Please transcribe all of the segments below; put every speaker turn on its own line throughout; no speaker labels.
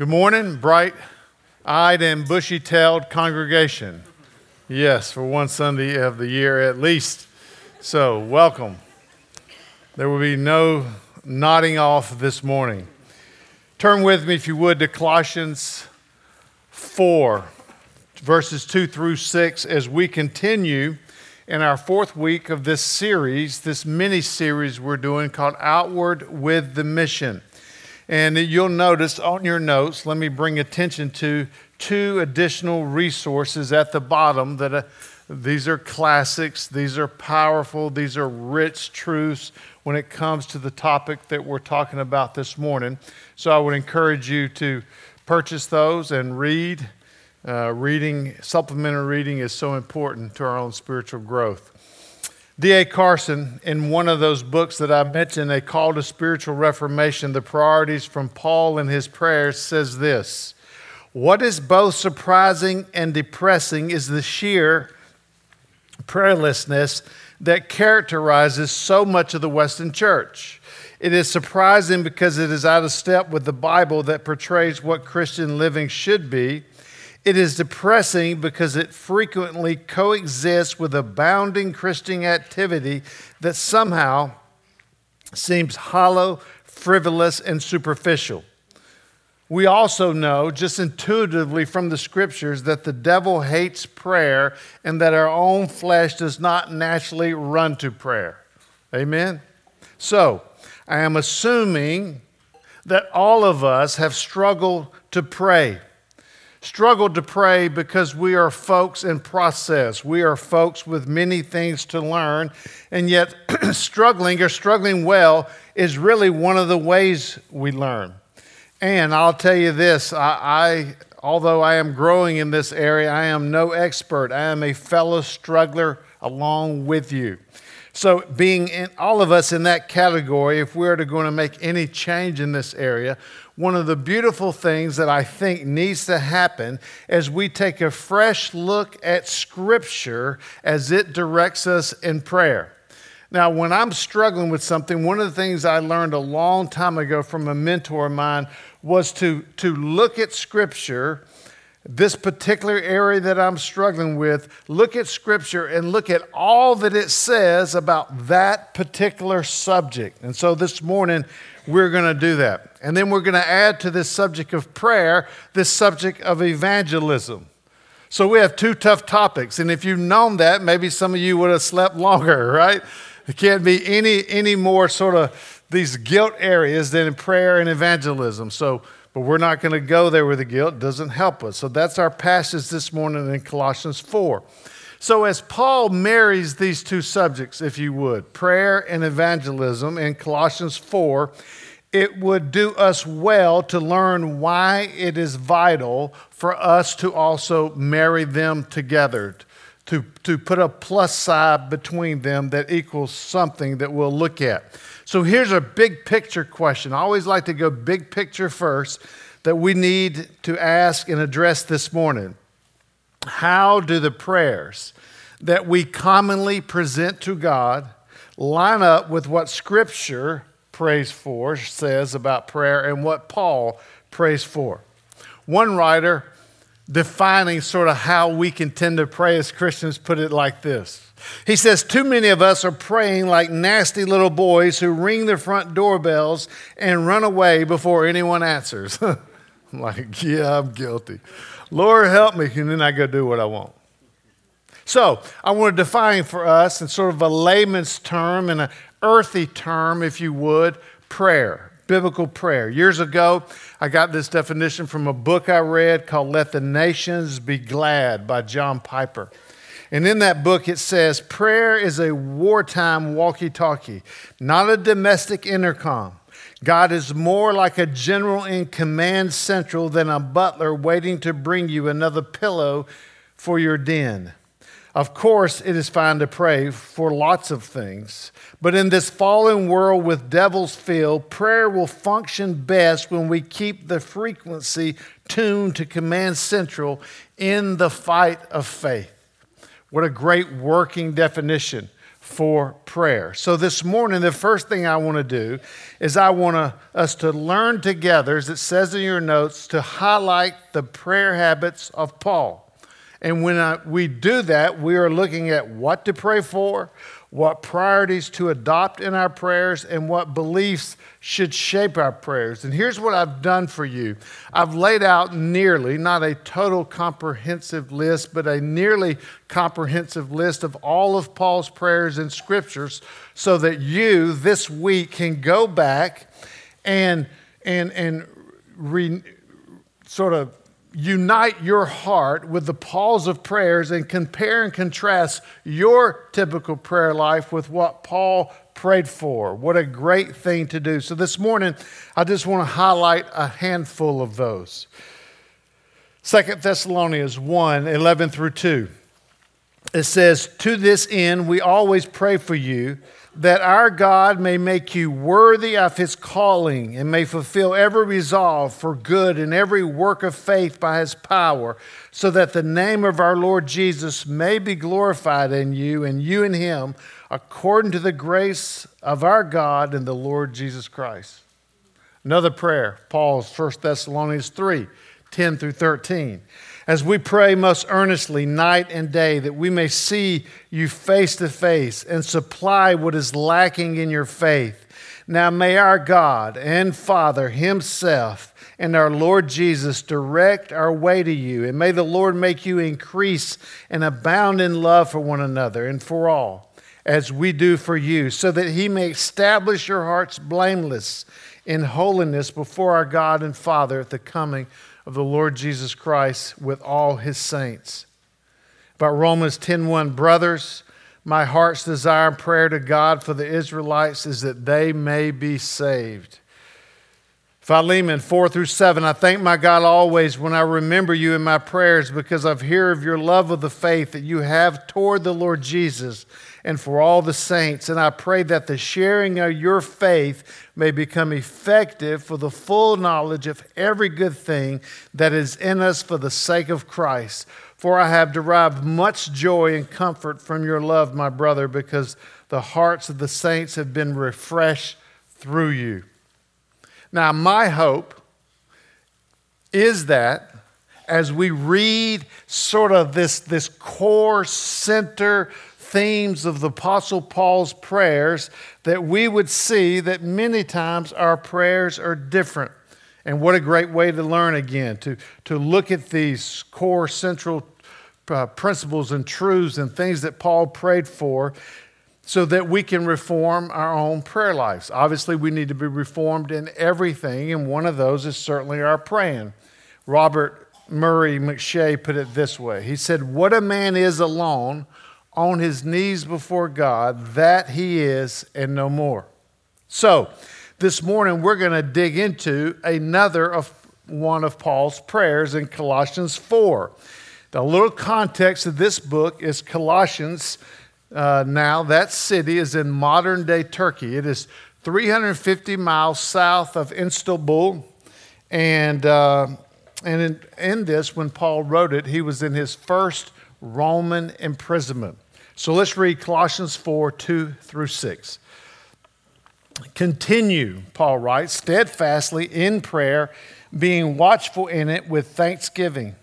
Good morning, bright eyed and bushy tailed congregation. Yes, for one Sunday of the year at least. So, welcome. There will be no nodding off this morning. Turn with me, if you would, to Colossians 4, verses 2 through 6, as we continue in our fourth week of this series, this mini series we're doing called Outward with the Mission. And you'll notice on your notes, let me bring attention to two additional resources at the bottom that uh, these are classics, these are powerful, these are rich truths when it comes to the topic that we're talking about this morning. So I would encourage you to purchase those and read. Uh, reading, supplementary reading is so important to our own spiritual growth. D.A. Carson, in one of those books that I mentioned, A Call to Spiritual Reformation, the priorities from Paul in his prayers, says this What is both surprising and depressing is the sheer prayerlessness that characterizes so much of the Western church. It is surprising because it is out of step with the Bible that portrays what Christian living should be it is depressing because it frequently coexists with abounding Christian activity that somehow seems hollow, frivolous, and superficial. We also know, just intuitively from the scriptures, that the devil hates prayer and that our own flesh does not naturally run to prayer. Amen? So, I am assuming that all of us have struggled to pray struggled to pray because we are folks in process. We are folks with many things to learn, and yet struggling or struggling well is really one of the ways we learn. And I'll tell you this I, I although I am growing in this area, I am no expert. I am a fellow struggler along with you. So, being in, all of us in that category, if we're to going to make any change in this area, one of the beautiful things that I think needs to happen as we take a fresh look at Scripture as it directs us in prayer. Now, when I'm struggling with something, one of the things I learned a long time ago from a mentor of mine was to, to look at Scripture, this particular area that I'm struggling with, look at Scripture and look at all that it says about that particular subject. And so this morning, we're going to do that. And then we're going to add to this subject of prayer this subject of evangelism. So we have two tough topics. And if you've known that, maybe some of you would have slept longer, right? It can't be any, any more sort of these guilt areas than in prayer and evangelism. So, but we're not going to go there with the guilt. It doesn't help us. So that's our passage this morning in Colossians 4. So, as Paul marries these two subjects, if you would, prayer and evangelism in Colossians 4, it would do us well to learn why it is vital for us to also marry them together, to, to put a plus side between them that equals something that we'll look at. So, here's a big picture question. I always like to go big picture first that we need to ask and address this morning. How do the prayers that we commonly present to God line up with what Scripture prays for, says about prayer, and what Paul prays for? One writer, defining sort of how we can tend to pray as Christians, put it like this. He says, Too many of us are praying like nasty little boys who ring their front doorbells and run away before anyone answers. I'm like, yeah, I'm guilty. Lord, help me. And then I go do what I want. So I want to define for us in sort of a layman's term and an earthy term, if you would, prayer, biblical prayer. Years ago, I got this definition from a book I read called Let the Nations Be Glad by John Piper. And in that book, it says prayer is a wartime walkie talkie, not a domestic intercom. God is more like a general in command central than a butler waiting to bring you another pillow for your den. Of course, it is fine to pray for lots of things, but in this fallen world with devils filled, prayer will function best when we keep the frequency tuned to command central in the fight of faith. What a great working definition for prayer. So this morning, the first thing I want to do is I want us to learn together, as it says in your notes, to highlight the prayer habits of Paul. And when I, we do that, we are looking at what to pray for, what priorities to adopt in our prayers, and what beliefs should shape our prayers. And here's what I've done for you I've laid out nearly, not a total comprehensive list, but a nearly comprehensive list of all of Paul's prayers and scriptures so that you this week can go back and, and, and re, sort of unite your heart with the Paul's of prayers and compare and contrast your typical prayer life with what Paul prayed for. What a great thing to do. So this morning, I just want to highlight a handful of those. Second Thessalonians 1 11 through 2. It says, To this end, we always pray for you that our God may make you worthy of his calling and may fulfill every resolve for good and every work of faith by his power, so that the name of our Lord Jesus may be glorified in you and you in him, according to the grace of our God and the Lord Jesus Christ. Another prayer, Paul's 1 Thessalonians 3 10 through 13 as we pray most earnestly night and day that we may see you face to face and supply what is lacking in your faith. Now may our God and Father Himself and our Lord Jesus direct our way to you, and may the Lord make you increase and abound in love for one another and for all, as we do for you, so that He may establish your hearts blameless in holiness before our God and Father at the coming of the Lord Jesus Christ with all his saints. About Romans 10:1 brothers, my heart's desire and prayer to God for the Israelites is that they may be saved. Philemon 4 through 7. I thank my God always when I remember you in my prayers because I've heard of your love of the faith that you have toward the Lord Jesus and for all the saints. And I pray that the sharing of your faith may become effective for the full knowledge of every good thing that is in us for the sake of Christ. For I have derived much joy and comfort from your love, my brother, because the hearts of the saints have been refreshed through you. Now, my hope is that as we read sort of this, this core center themes of the Apostle Paul's prayers that we would see that many times our prayers are different. And what a great way to learn again, to, to look at these core central uh, principles and truths and things that Paul prayed for so that we can reform our own prayer lives. Obviously, we need to be reformed in everything, and one of those is certainly our praying. Robert Murray M'Cheyne put it this way He said, What a man is alone on his knees before God, that he is and no more. So, this morning we're going to dig into another of one of Paul's prayers in Colossians 4. The little context of this book is Colossians. Uh, now, that city is in modern day Turkey. It is 350 miles south of Istanbul. And, uh, and in, in this, when Paul wrote it, he was in his first Roman imprisonment. So let's read Colossians 4 2 through 6. Continue, Paul writes, steadfastly in prayer, being watchful in it with thanksgiving.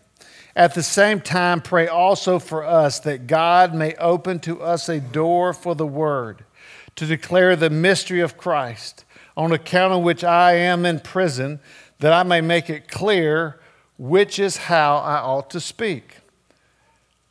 At the same time, pray also for us that God may open to us a door for the word to declare the mystery of Christ, on account of which I am in prison, that I may make it clear which is how I ought to speak.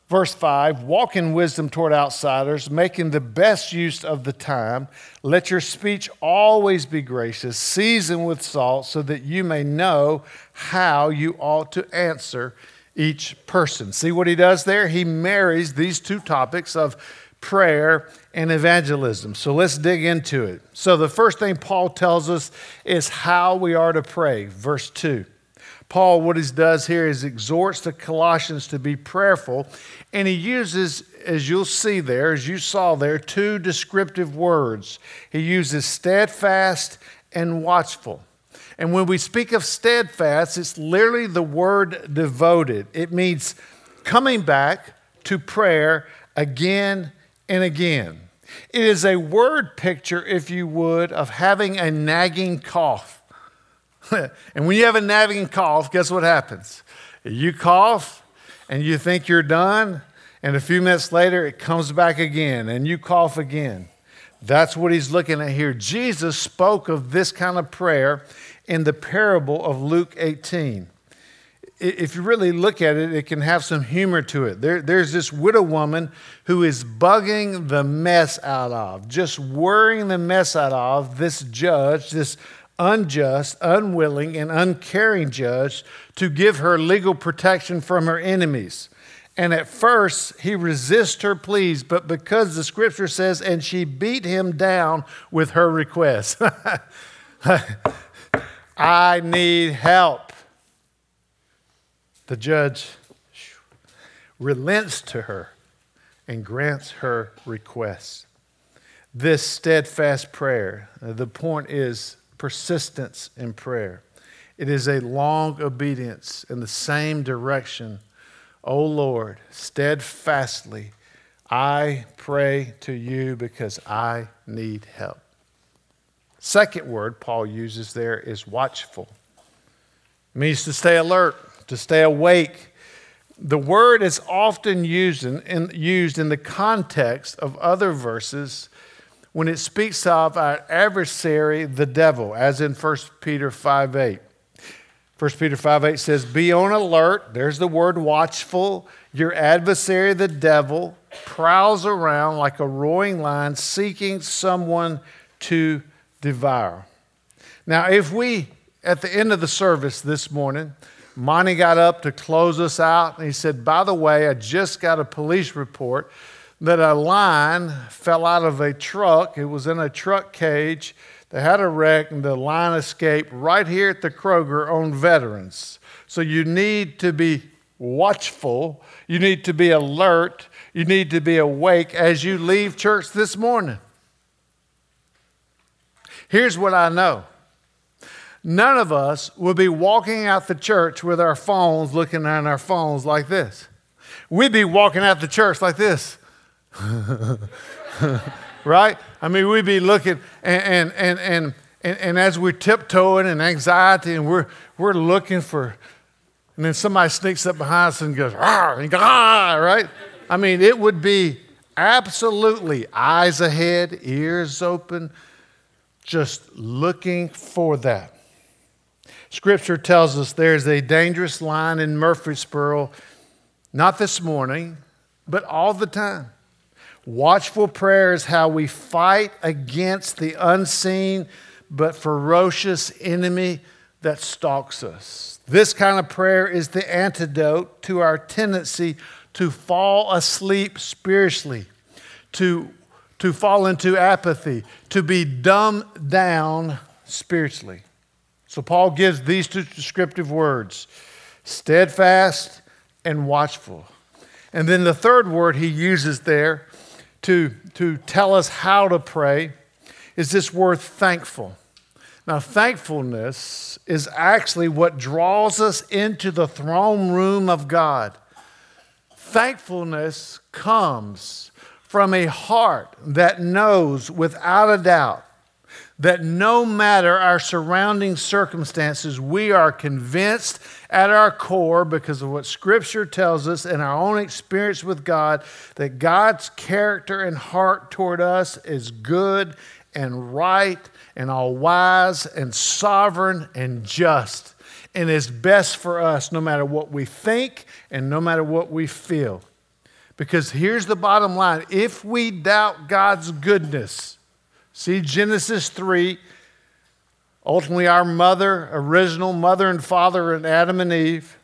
Verse 5 Walk in wisdom toward outsiders, making the best use of the time. Let your speech always be gracious, seasoned with salt, so that you may know how you ought to answer each person. See what he does there? He marries these two topics of prayer and evangelism. So let's dig into it. So, the first thing Paul tells us is how we are to pray. Verse 2. Paul, what he does here is exhorts the Colossians to be prayerful, and he uses, as you'll see there, as you saw there, two descriptive words. He uses steadfast and watchful. And when we speak of steadfast, it's literally the word devoted. It means coming back to prayer again and again. It is a word picture, if you would, of having a nagging cough. and when you have a nagging cough, guess what happens? You cough and you think you're done, and a few minutes later it comes back again, and you cough again. That's what he's looking at here. Jesus spoke of this kind of prayer in the parable of Luke 18 if you really look at it, it can have some humor to it. There, there's this widow woman who is bugging the mess out of, just worrying the mess out of this judge, this unjust, unwilling, and uncaring judge to give her legal protection from her enemies. And at first, he resists her pleas, but because the scripture says, and she beat him down with her request I need help. The judge relents to her and grants her request. This steadfast prayer, the point is persistence in prayer. It is a long obedience in the same direction. O Lord, steadfastly, I pray to you because I need help. Second word Paul uses there is watchful. It means to stay alert, to stay awake. The word is often used in, in, used in the context of other verses when it speaks of our adversary, the devil, as in 1 Peter 5 8. 1 Peter 5 8 says, Be on alert. There's the word watchful. Your adversary, the devil, prowls around like a roaring lion seeking someone to devour. Now, if we, at the end of the service this morning, Monty got up to close us out, and he said, By the way, I just got a police report that a lion fell out of a truck. It was in a truck cage. They had a wreck, and the lion escaped right here at the Kroger on Veterans. So you need to be watchful, you need to be alert, you need to be awake as you leave church this morning. Here's what I know none of us would be walking out the church with our phones, looking at our phones like this. We'd be walking out the church like this. right? I mean, we'd be looking, and, and, and, and, and, as we're tiptoeing and anxiety, and we're, we're looking for, and then somebody sneaks up behind us and goes, and go, ah, right? I mean, it would be absolutely eyes ahead, ears open, just looking for that. Scripture tells us there's a dangerous line in Murfreesboro, not this morning, but all the time. Watchful prayer is how we fight against the unseen but ferocious enemy that stalks us. This kind of prayer is the antidote to our tendency to fall asleep spiritually, to, to fall into apathy, to be dumbed down spiritually. So Paul gives these two descriptive words steadfast and watchful. And then the third word he uses there to, to tell us how to pray is this word thankful. Now, thankfulness is actually what draws us into the throne room of God. Thankfulness comes from a heart that knows without a doubt that no matter our surrounding circumstances, we are convinced at our core, because of what Scripture tells us and our own experience with God, that God's character and heart toward us is good and right and all wise and sovereign and just and is best for us no matter what we think and no matter what we feel. Because here's the bottom line if we doubt God's goodness, See Genesis 3. Ultimately, our mother, original mother and father, and Adam and Eve.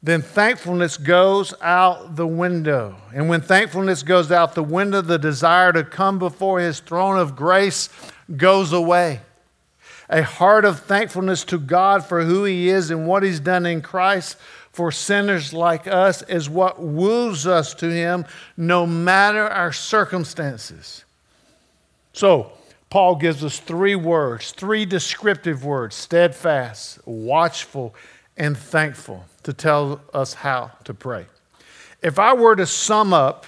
Then thankfulness goes out the window. And when thankfulness goes out the window, the desire to come before his throne of grace goes away. A heart of thankfulness to God for who he is and what he's done in Christ for sinners like us is what woos us to him no matter our circumstances. So, Paul gives us three words, three descriptive words steadfast, watchful, and thankful to tell us how to pray. If I were to sum up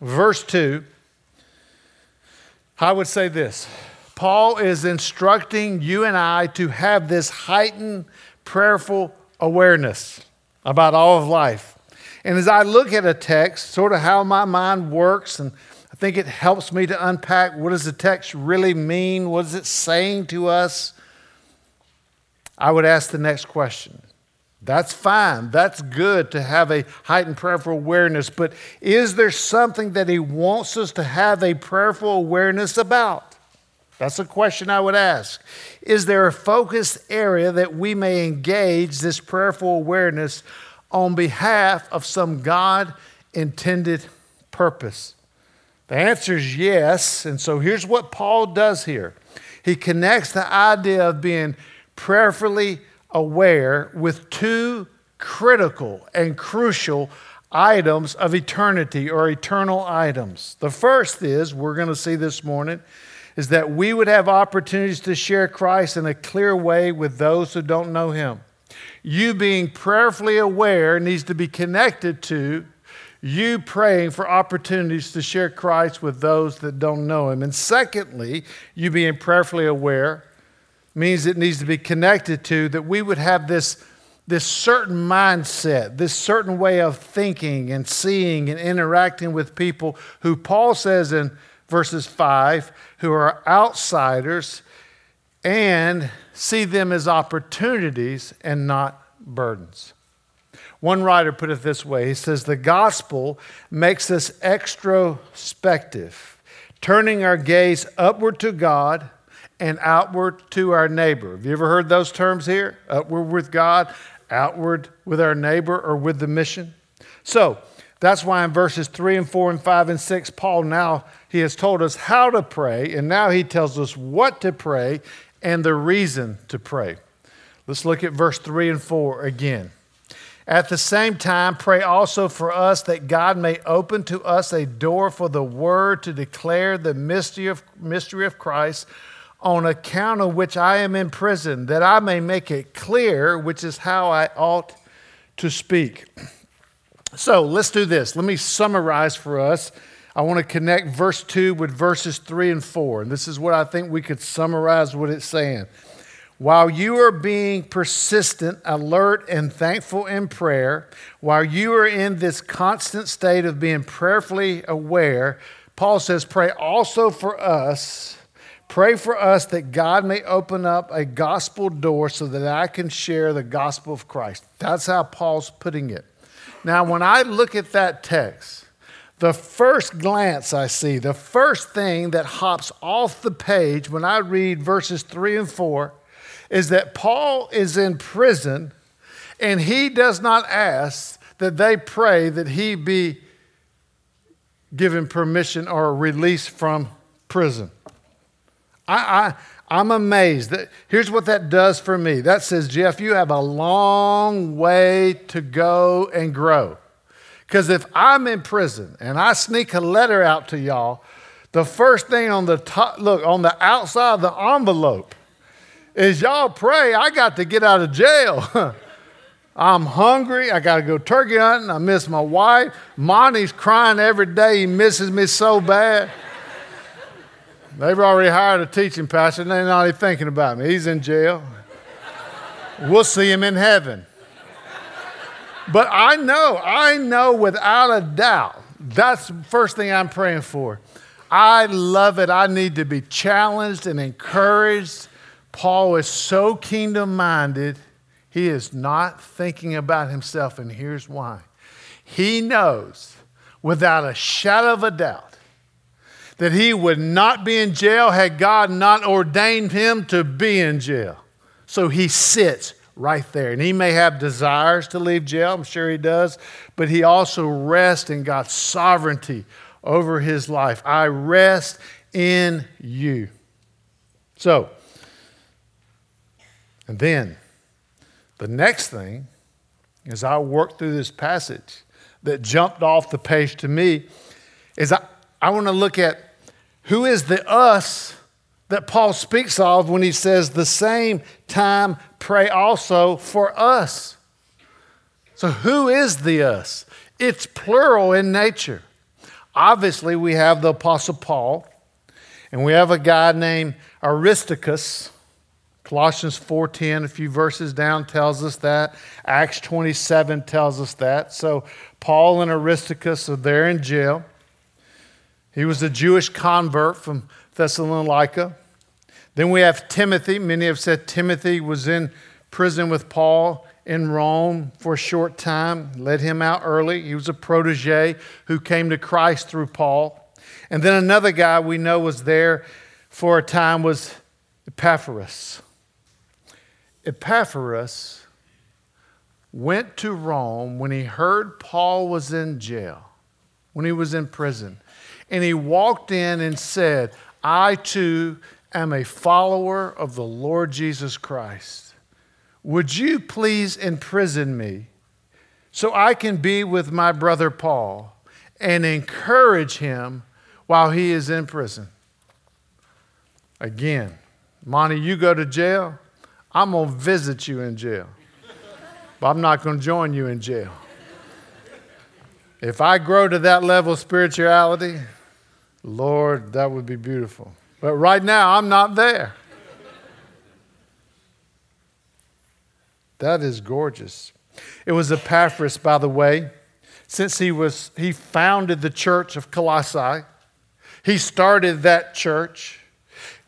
verse 2 I would say this Paul is instructing you and I to have this heightened prayerful awareness about all of life. And as I look at a text, sort of how my mind works, and think it helps me to unpack what does the text really mean? What is it saying to us? I would ask the next question. That's fine. That's good to have a heightened prayerful awareness. But is there something that he wants us to have a prayerful awareness about? That's a question I would ask. Is there a focused area that we may engage this prayerful awareness on behalf of some God intended purpose? The answer is yes. And so here's what Paul does here he connects the idea of being prayerfully aware with two critical and crucial items of eternity or eternal items. The first is, we're going to see this morning, is that we would have opportunities to share Christ in a clear way with those who don't know him. You being prayerfully aware needs to be connected to you praying for opportunities to share Christ with those that don't know him. And secondly, you being prayerfully aware means it needs to be connected to that we would have this, this certain mindset, this certain way of thinking and seeing and interacting with people who Paul says in verses 5 who are outsiders and see them as opportunities and not burdens. One writer put it this way he says, The gospel makes us extrospective, turning our gaze upward to God and outward to our neighbor. Have you ever heard those terms here? Upward with God, outward with our neighbor, or with the mission? So, that's why in verses 3 and 4 and 5 and 6, Paul now he has told us how to pray, and now he tells us what to pray and the reason to pray. Let's look at verse 3 and 4 again. At the same time, pray also for us that God may open to us a door for the word to declare the mystery of, mystery of Christ on account of which I am in prison, that I may make it clear which is how I ought to speak. So let's do this. Let me summarize for us. I want to connect verse 2 with verses 3 and 4. And this is what I think we could summarize what it's saying. While you are being persistent, alert, and thankful in prayer, while you are in this constant state of being prayerfully aware, Paul says, Pray also for us Pray for us that God may open up a gospel door so that I can share the gospel of Christ. That's how Paul's putting it. Now, when I look at that text, the first glance I see, the first thing that hops off the page when I read verses 3 and 4 is that Paul is in prison and he does not ask that they pray that he be given permission or released from prison. I, I, I'm amazed. That, here's what that does for me that says, Jeff, you have a long way to go and grow. Because if I'm in prison and I sneak a letter out to y'all, the first thing on the top, look, on the outside of the envelope is y'all pray, I got to get out of jail. I'm hungry. I got to go turkey hunting. I miss my wife. Monty's crying every day. He misses me so bad. They've already hired a teaching pastor, and they're not even thinking about me. He's in jail. We'll see him in heaven. But I know, I know without a doubt, that's the first thing I'm praying for. I love it. I need to be challenged and encouraged. Paul is so kingdom minded, he is not thinking about himself, and here's why. He knows without a shadow of a doubt that he would not be in jail had God not ordained him to be in jail. So he sits right there. And he may have desires to leave jail, I'm sure he does, but he also rests in God's sovereignty over his life. I rest in you. So, and then the next thing, as I work through this passage that jumped off the page to me, is I, I want to look at who is the us that Paul speaks of when he says, the same time pray also for us? So, who is the us? It's plural in nature. Obviously, we have the Apostle Paul, And we have a guy named Aristarchus. Colossians 4:10, a few verses down, tells us that. Acts 27 tells us that. So Paul and Aristarchus are there in jail. He was a Jewish convert from Thessalonica. Then we have Timothy. Many have said Timothy was in prison with Paul in Rome for a short time, led him out early. He was a protege who came to Christ through Paul. And then another guy we know was there for a time was Epaphras. Epaphras went to Rome when he heard Paul was in jail, when he was in prison. And he walked in and said, I too am a follower of the Lord Jesus Christ. Would you please imprison me so I can be with my brother Paul and encourage him while he is in prison? Again, Monty, you go to jail, I'm going to visit you in jail. But I'm not going to join you in jail. If I grow to that level of spirituality, Lord, that would be beautiful. But right now, I'm not there. That is gorgeous. It was Epaphras, by the way, since he was he founded the church of Colossae. He started that church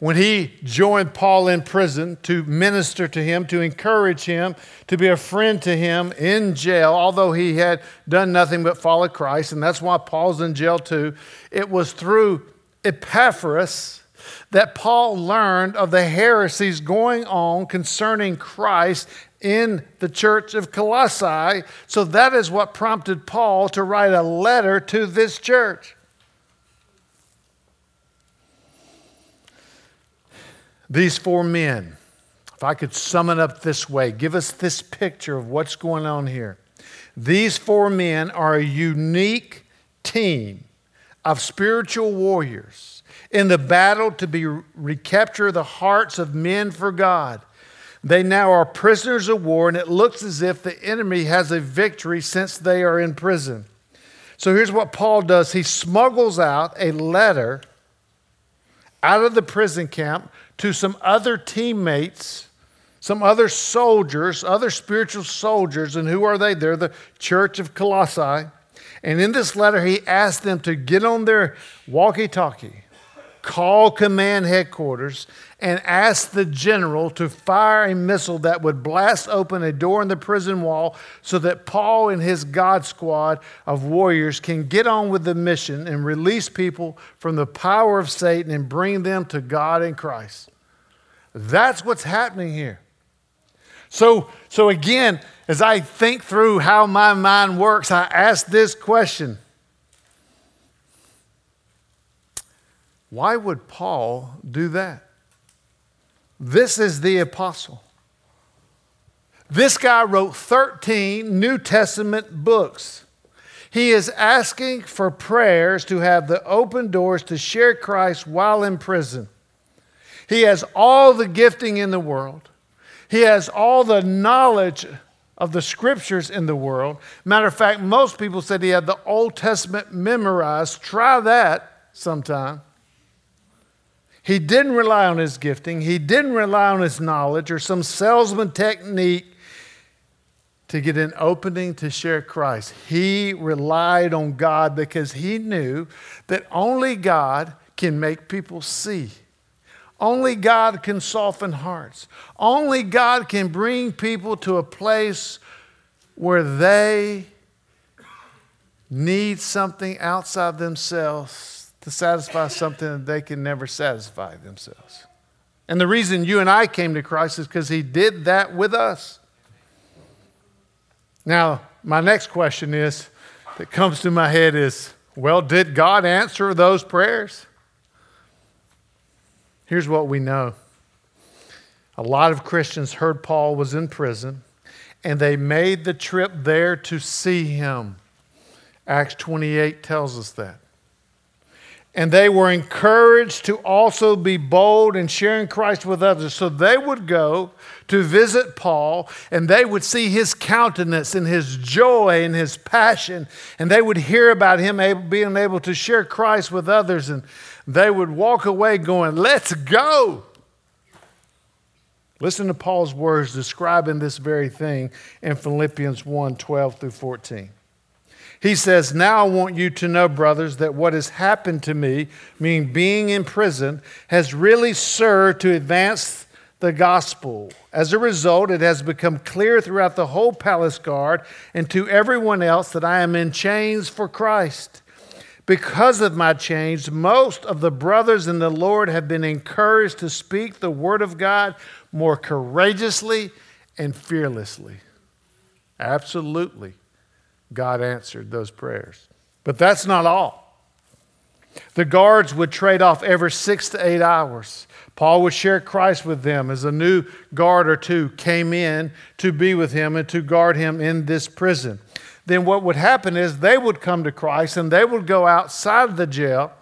when he joined Paul in prison to minister to him, to encourage him, to be a friend to him in jail, although he had done nothing but follow Christ, and that's why Paul's in jail too. It was through Epaphras that Paul learned of the heresies going on concerning Christ in the church of Colossae. So that is what prompted Paul to write a letter to this church. These four men, if I could sum it up this way, give us this picture of what's going on here. These four men are a unique team of spiritual warriors in the battle to be recapture the hearts of men for God. They now are prisoners of war, and it looks as if the enemy has a victory since they are in prison. So here's what Paul does he smuggles out a letter out of the prison camp to some other teammates, some other soldiers, other spiritual soldiers. And who are they? They're the church of Colossae. And in this letter, he asked them to get on their walkie talkie, call command headquarters, and ask the general to fire a missile that would blast open a door in the prison wall so that Paul and his God squad of warriors can get on with the mission and release people from the power of Satan and bring them to God in Christ. That's what's happening here. So, so again, as I think through how my mind works, I ask this question Why would Paul do that? This is the apostle. This guy wrote 13 New Testament books. He is asking for prayers to have the open doors to share Christ while in prison. He has all the gifting in the world. He has all the knowledge of the scriptures in the world. Matter of fact, most people said he had the Old Testament memorized. Try that sometime. He didn't rely on his gifting, he didn't rely on his knowledge or some salesman technique to get an opening to share Christ. He relied on God because he knew that only God can make people see. Only God can soften hearts. Only God can bring people to a place where they need something outside themselves to satisfy something that they can never satisfy themselves. And the reason you and I came to Christ is because He did that with us. Now, my next question is that comes to my head is well, did God answer those prayers? Here's what we know a lot of Christians heard Paul was in prison and they made the trip there to see him. Acts 28 tells us that. And they were encouraged to also be bold in sharing Christ with others. So they would go to visit Paul and they would see his countenance and his joy and his passion. And they would hear about him being able to share Christ with others. And they would walk away going, Let's go. Listen to Paul's words describing this very thing in Philippians 1 12 through 14. He says, Now I want you to know, brothers, that what has happened to me, meaning being in prison, has really served to advance the gospel. As a result, it has become clear throughout the whole palace guard and to everyone else that I am in chains for Christ. Because of my chains, most of the brothers in the Lord have been encouraged to speak the word of God more courageously and fearlessly. Absolutely, God answered those prayers. But that's not all. The guards would trade off every six to eight hours. Paul would share Christ with them as a new guard or two came in to be with him and to guard him in this prison. Then what would happen is they would come to Christ and they would go outside the jail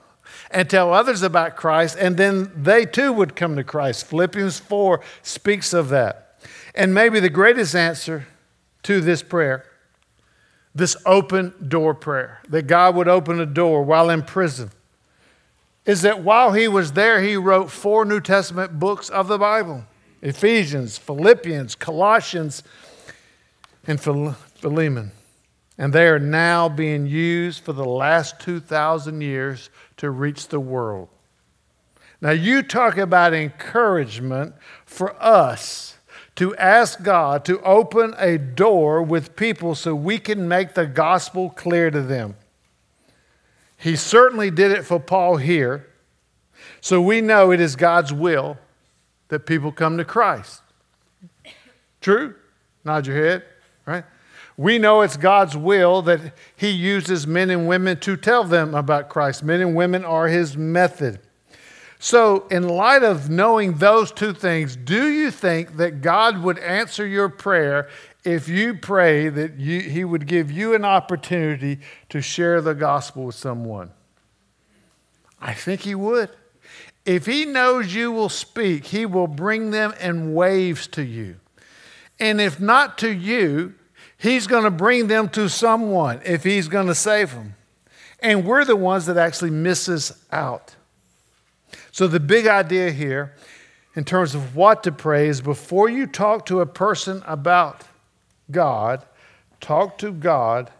and tell others about Christ, and then they too would come to Christ. Philippians 4 speaks of that. And maybe the greatest answer to this prayer, this open door prayer, that God would open a door while in prison, is that while he was there, he wrote four New Testament books of the Bible Ephesians, Philippians, Colossians, and Philemon. And they are now being used for the last 2,000 years to reach the world. Now, you talk about encouragement for us to ask God to open a door with people so we can make the gospel clear to them. He certainly did it for Paul here. So we know it is God's will that people come to Christ. True? Nod your head, right? We know it's God's will that He uses men and women to tell them about Christ. Men and women are His method. So, in light of knowing those two things, do you think that God would answer your prayer if you pray that you, He would give you an opportunity to share the gospel with someone? I think He would. If He knows you will speak, He will bring them in waves to you. And if not to you, He's going to bring them to someone if he's going to save them. And we're the ones that actually misses out. So the big idea here in terms of what to pray is before you talk to a person about God, talk to God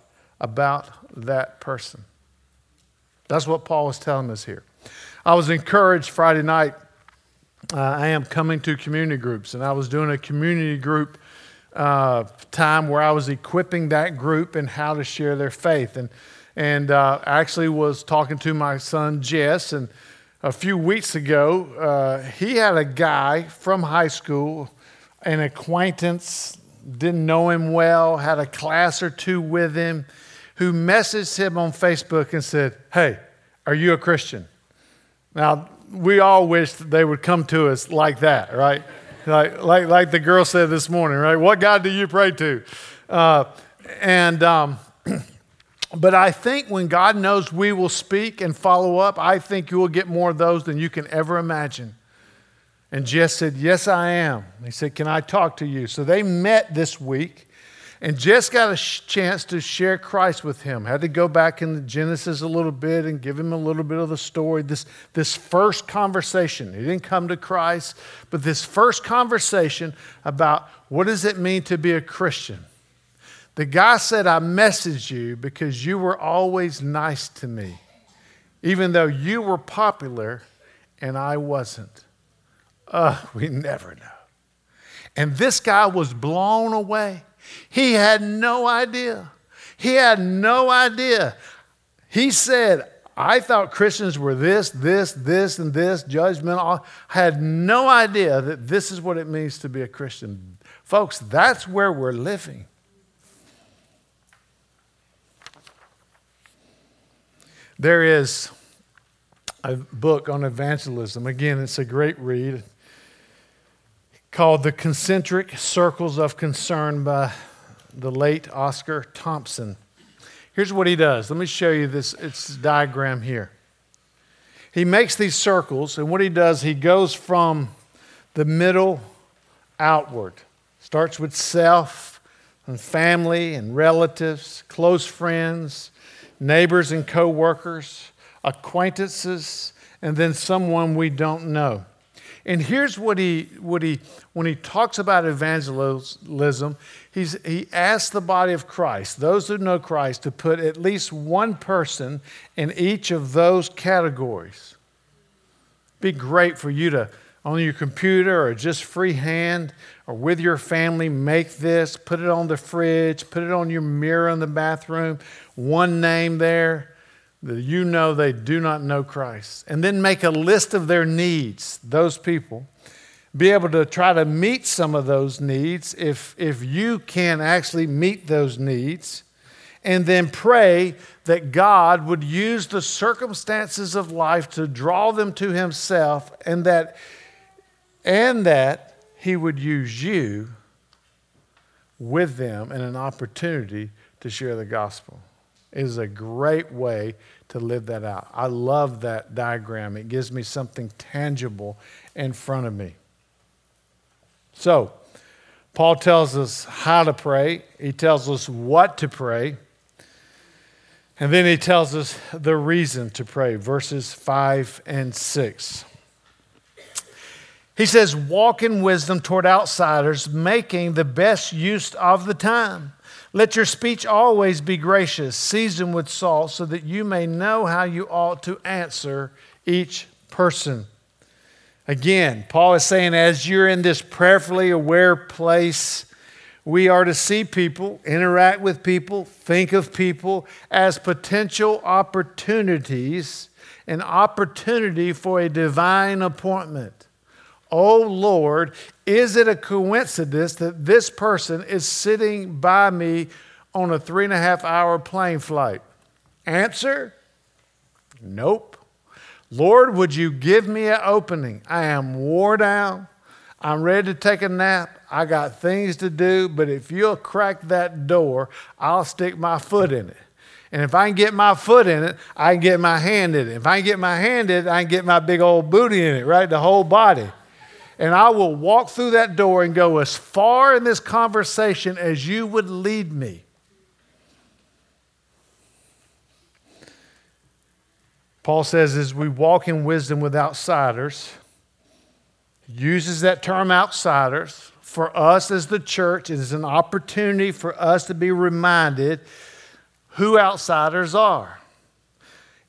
about that person. That's what Paul was telling us here. I was encouraged Friday night. Uh, I am coming to community groups, and I was doing a community group uh, time where I was equipping that group in how to share their faith. And, and uh, actually was talking to my son Jess, and a few weeks ago, uh, he had a guy from high school, an acquaintance, didn't know him well, had a class or two with him, who messaged him on Facebook and said, Hey, are you a Christian? Now, we all wish they would come to us like that, right? like, like, like the girl said this morning, right? What God do you pray to? Uh, and, um, but I think when God knows we will speak and follow up, I think you will get more of those than you can ever imagine. And Jess said, Yes, I am. He said, Can I talk to you? So they met this week. And Jess got a chance to share Christ with him. Had to go back in the Genesis a little bit and give him a little bit of the story. This, this first conversation, he didn't come to Christ, but this first conversation about what does it mean to be a Christian. The guy said, I messaged you because you were always nice to me, even though you were popular and I wasn't. We never know. And this guy was blown away. He had no idea. He had no idea. He said, I thought Christians were this, this, this, and this, judgmental. I had no idea that this is what it means to be a Christian. Folks, that's where we're living. There is a book on evangelism. Again, it's a great read called The Concentric Circles of Concern by the late Oscar Thompson. Here's what he does. Let me show you this it's diagram here. He makes these circles, and what he does, he goes from the middle outward. Starts with self and family and relatives, close friends, neighbors and co-workers, acquaintances, and then someone we don't know. And here's what he, what he when he talks about evangelism, he's, he asks the body of Christ, those who know Christ, to put at least one person in each of those categories. Be great for you to, on your computer or just freehand or with your family, make this, put it on the fridge, put it on your mirror in the bathroom, one name there that you know they do not know Christ. And then make a list of their needs, those people. Be able to try to meet some of those needs if, if you can actually meet those needs. And then pray that God would use the circumstances of life to draw them to Himself and that, and that He would use you with them in an opportunity to share the gospel is a great way to live that out. I love that diagram. It gives me something tangible in front of me. So, Paul tells us how to pray, he tells us what to pray, and then he tells us the reason to pray, verses 5 and 6. He says, Walk in wisdom toward outsiders, making the best use of the time let your speech always be gracious, seasoned with salt, so that you may know how you ought to answer each person. Again, Paul is saying, as you're in this prayerfully aware place, we are to see people, interact with people, think of people as potential opportunities, an opportunity for a divine appointment. Oh Lord, is it a coincidence that this person is sitting by me on a three and a half hour plane flight? Answer Nope. Lord, would you give me an opening? I am wore down. I'm ready to take a nap. I got things to do, but if you'll crack that door, I'll stick my foot in it. And if I can get my foot in it, I can get my hand in it. If I can get my hand in it, I can get my big old booty in it, right? The whole body and I will walk through that door and go as far in this conversation as you would lead me. Paul says, as we walk in wisdom with outsiders, uses that term outsiders. For us as the church, it is an opportunity for us to be reminded who outsiders are.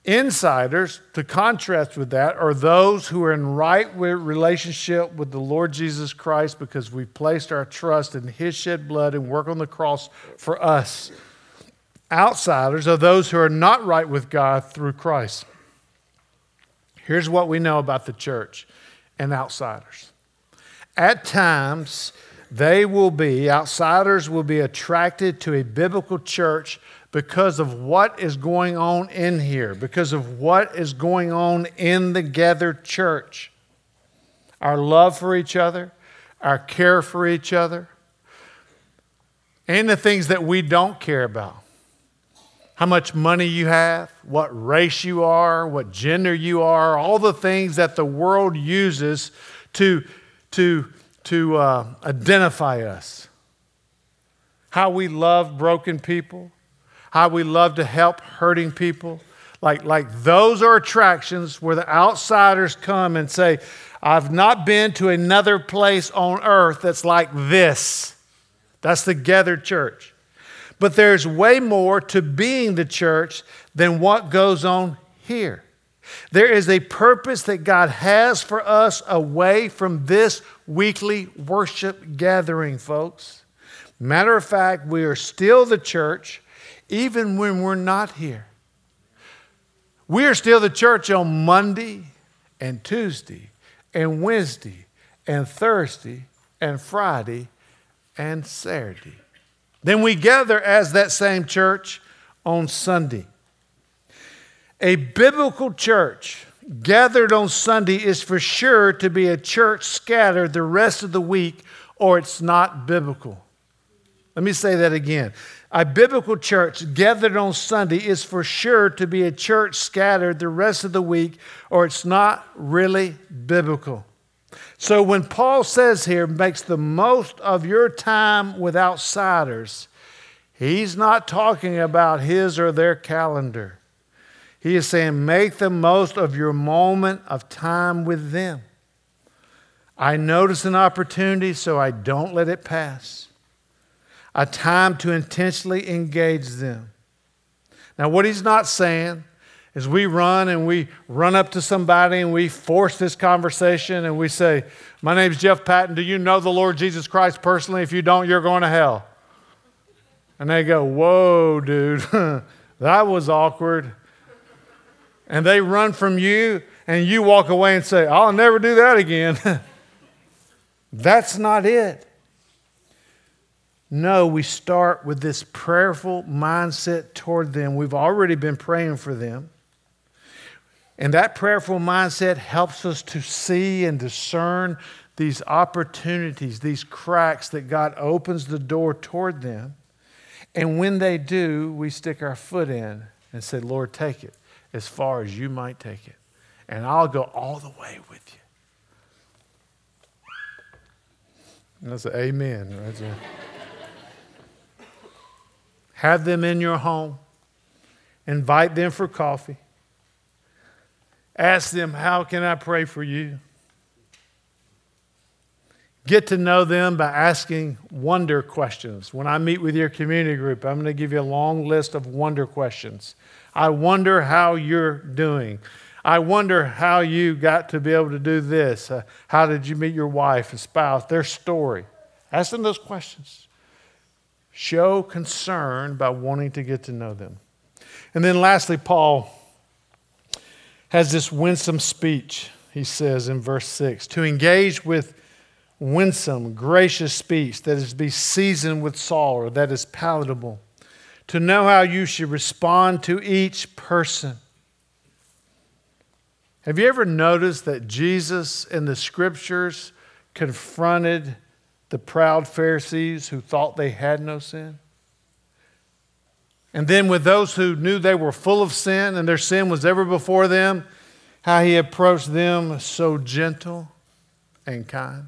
Insiders, to contrast with that, are those who are in right relationship with the Lord Jesus Christ because we've placed our trust in His shed blood and work on the cross for us. Outsiders are those who are not right with God through Christ. Here's what we know about the church and outsiders. At times, they will be, outsiders will be attracted to a biblical church because of what is going on in here, because of what is going on in the gathered church. Our love for each other, our care for each other, and the things that we don't care about. How much money you have, what race you are, what gender you are, all the things that the world uses to, to, to uh, identify us. How we love broken people how we love to help hurting people. Like, like those are attractions where the outsiders come and say, I've not been to another place on earth that's like this. That's the gathered church. But there's way more to being the church than what goes on here. There is a purpose that God has for us away from this weekly worship gathering, folks. Matter of fact, we are still the church even when we're not here. We are still the church on Monday and Tuesday and Wednesday and Thursday and Friday and Saturday. Then we gather as that same church on Sunday. A biblical church gathered on Sunday is for sure to be a church scattered the rest of the week, or it's not biblical. Let me say that again. A biblical church gathered on Sunday is for sure to be a church scattered the rest of the week, or it's not really biblical. So when Paul says here, makes the most of your time with outsiders, he's not talking about his or their calendar. He is saying, make the most of your moment of time with them. I notice an opportunity, so I don't let it pass. A time to intentionally engage them. Now, what he's not saying is we run and we run up to somebody and we force this conversation and we say, My name's Jeff Patton. Do you know the Lord Jesus Christ personally? If you don't, you're going to hell. And they go, Whoa, dude, that was awkward. And they run from you and you walk away and say, I'll never do that again. That's not it. No, we start with this prayerful mindset toward them. We've already been praying for them. And that prayerful mindset helps us to see and discern these opportunities, these cracks that God opens the door toward them. And when they do, we stick our foot in and say, Lord, take it as far as you might take it. And I'll go all the way with you. And that's an amen. Right Have them in your home. Invite them for coffee. Ask them, How can I pray for you? Get to know them by asking wonder questions. When I meet with your community group, I'm going to give you a long list of wonder questions. I wonder how you're doing. I wonder how you got to be able to do this. Uh, how did you meet your wife and spouse? Their story. Ask them those questions. Show concern by wanting to get to know them. And then lastly, Paul has this winsome speech, he says in verse 6 to engage with winsome, gracious speech that is to be seasoned with salt or that is palatable, to know how you should respond to each person. Have you ever noticed that Jesus in the scriptures confronted the proud Pharisees who thought they had no sin? And then with those who knew they were full of sin and their sin was ever before them, how he approached them so gentle and kind.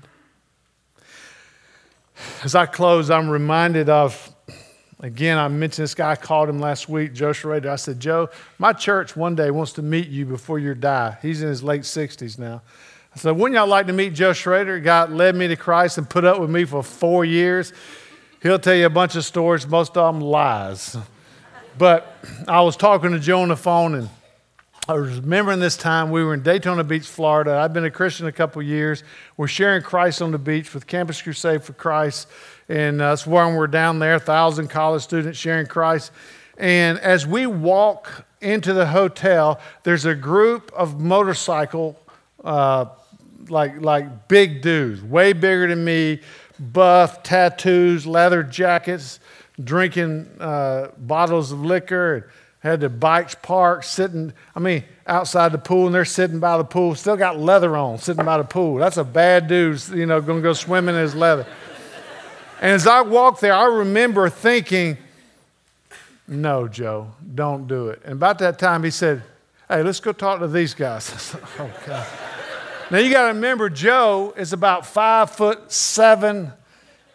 As I close, I'm reminded of, again, I mentioned this guy, I called him last week, Joe Schrader. I said, Joe, my church one day wants to meet you before you die. He's in his late 60s now. I said, wouldn't y'all like to meet Joe Schrader? God led me to Christ and put up with me for four years. He'll tell you a bunch of stories, most of them lies. But I was talking to Joe on the phone, and I was remembering this time we were in Daytona Beach, Florida. I've been a Christian a couple years. We're sharing Christ on the beach with Campus Crusade for Christ, and that's where we're down there, thousand college students sharing Christ. And as we walk into the hotel, there's a group of motorcycle, uh, like like big dudes, way bigger than me, buff, tattoos, leather jackets drinking uh, bottles of liquor, had the bikes parked, sitting, I mean, outside the pool, and they're sitting by the pool, still got leather on, sitting by the pool. That's a bad dude, you know, gonna go swimming in his leather. And as I walked there, I remember thinking, no, Joe, don't do it. And about that time, he said, hey, let's go talk to these guys. oh, God. Now, you got to remember, Joe is about five foot seven,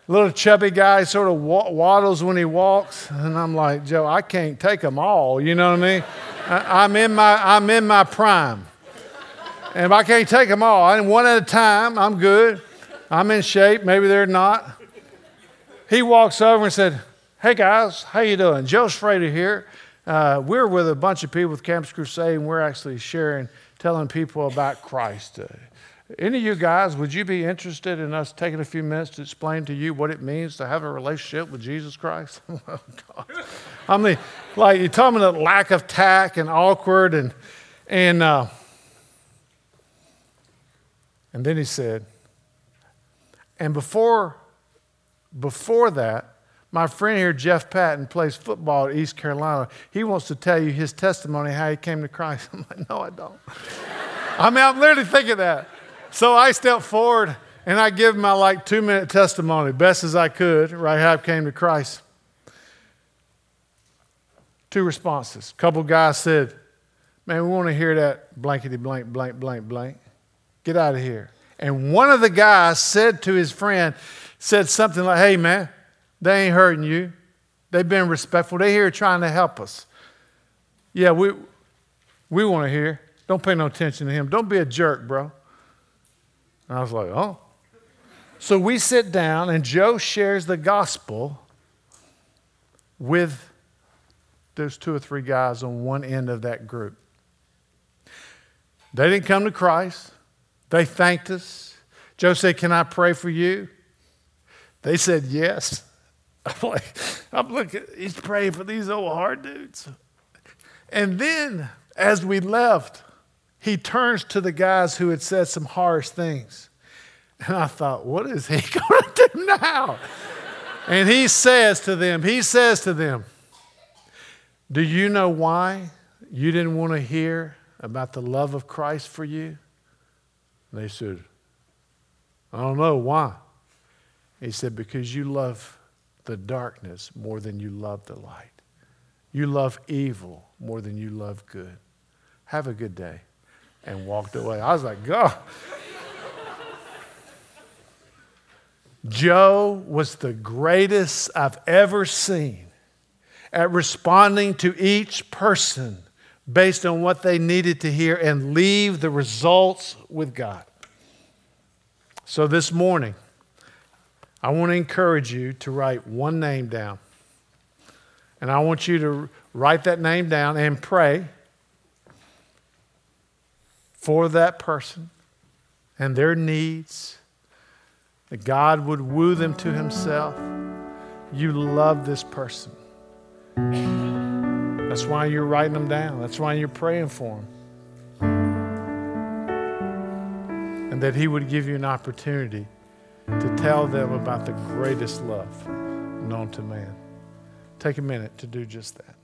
little chubby guy sort of waddles when he walks. And I'm like, Joe, I can't take them all. You know what I mean? I, am in my, I'm in my prime. And if I can't take them all, I one at a time, I'm good. I'm in shape. Maybe they're not. He walks over and said, Hey guys, how you doing? Joe Schrader here. Uh, we're with a bunch of people with Campus Crusade, and we're actually sharing, telling people about Christ. Any of you guys, would you be interested in us taking a few minutes to explain to you what it means to have a relationship with Jesus Christ? oh, I mean, like you're talking about lack of tact and awkward, and and uh, and then he said, and before before that, my friend here, Jeff Patton, plays football at East Carolina. He wants to tell you his testimony how he came to Christ. I'm like, no, I don't. I mean, I'm literally thinking that. So I stepped forward and I give my like two minute testimony, best as I could, right how I came to Christ. Two responses. A couple guys said, Man, we want to hear that blankety blank, blank, blank, blank. Get out of here. And one of the guys said to his friend, said something like, Hey, man, they ain't hurting you. They've been respectful. They're here trying to help us. Yeah, we, We want to hear. Don't pay no attention to him. Don't be a jerk, bro. And I was like, oh. So we sit down, and Joe shares the gospel with those two or three guys on one end of that group. They didn't come to Christ. They thanked us. Joe said, Can I pray for you? They said, Yes. I'm like, I'm looking, he's praying for these old hard dudes. And then as we left, he turns to the guys who had said some harsh things. And I thought, what is he going to do now? and he says to them, he says to them, Do you know why you didn't want to hear about the love of Christ for you? And they said, I don't know why. He said, Because you love the darkness more than you love the light. You love evil more than you love good. Have a good day. And walked away. I was like, God. Joe was the greatest I've ever seen at responding to each person based on what they needed to hear and leave the results with God. So this morning, I want to encourage you to write one name down. And I want you to write that name down and pray for that person and their needs, that God would woo them to Himself. You love this person. That's why you're writing them down. That's why you're praying for them. And that He would give you an opportunity to tell them about the greatest love known to man. Take a minute to do just that.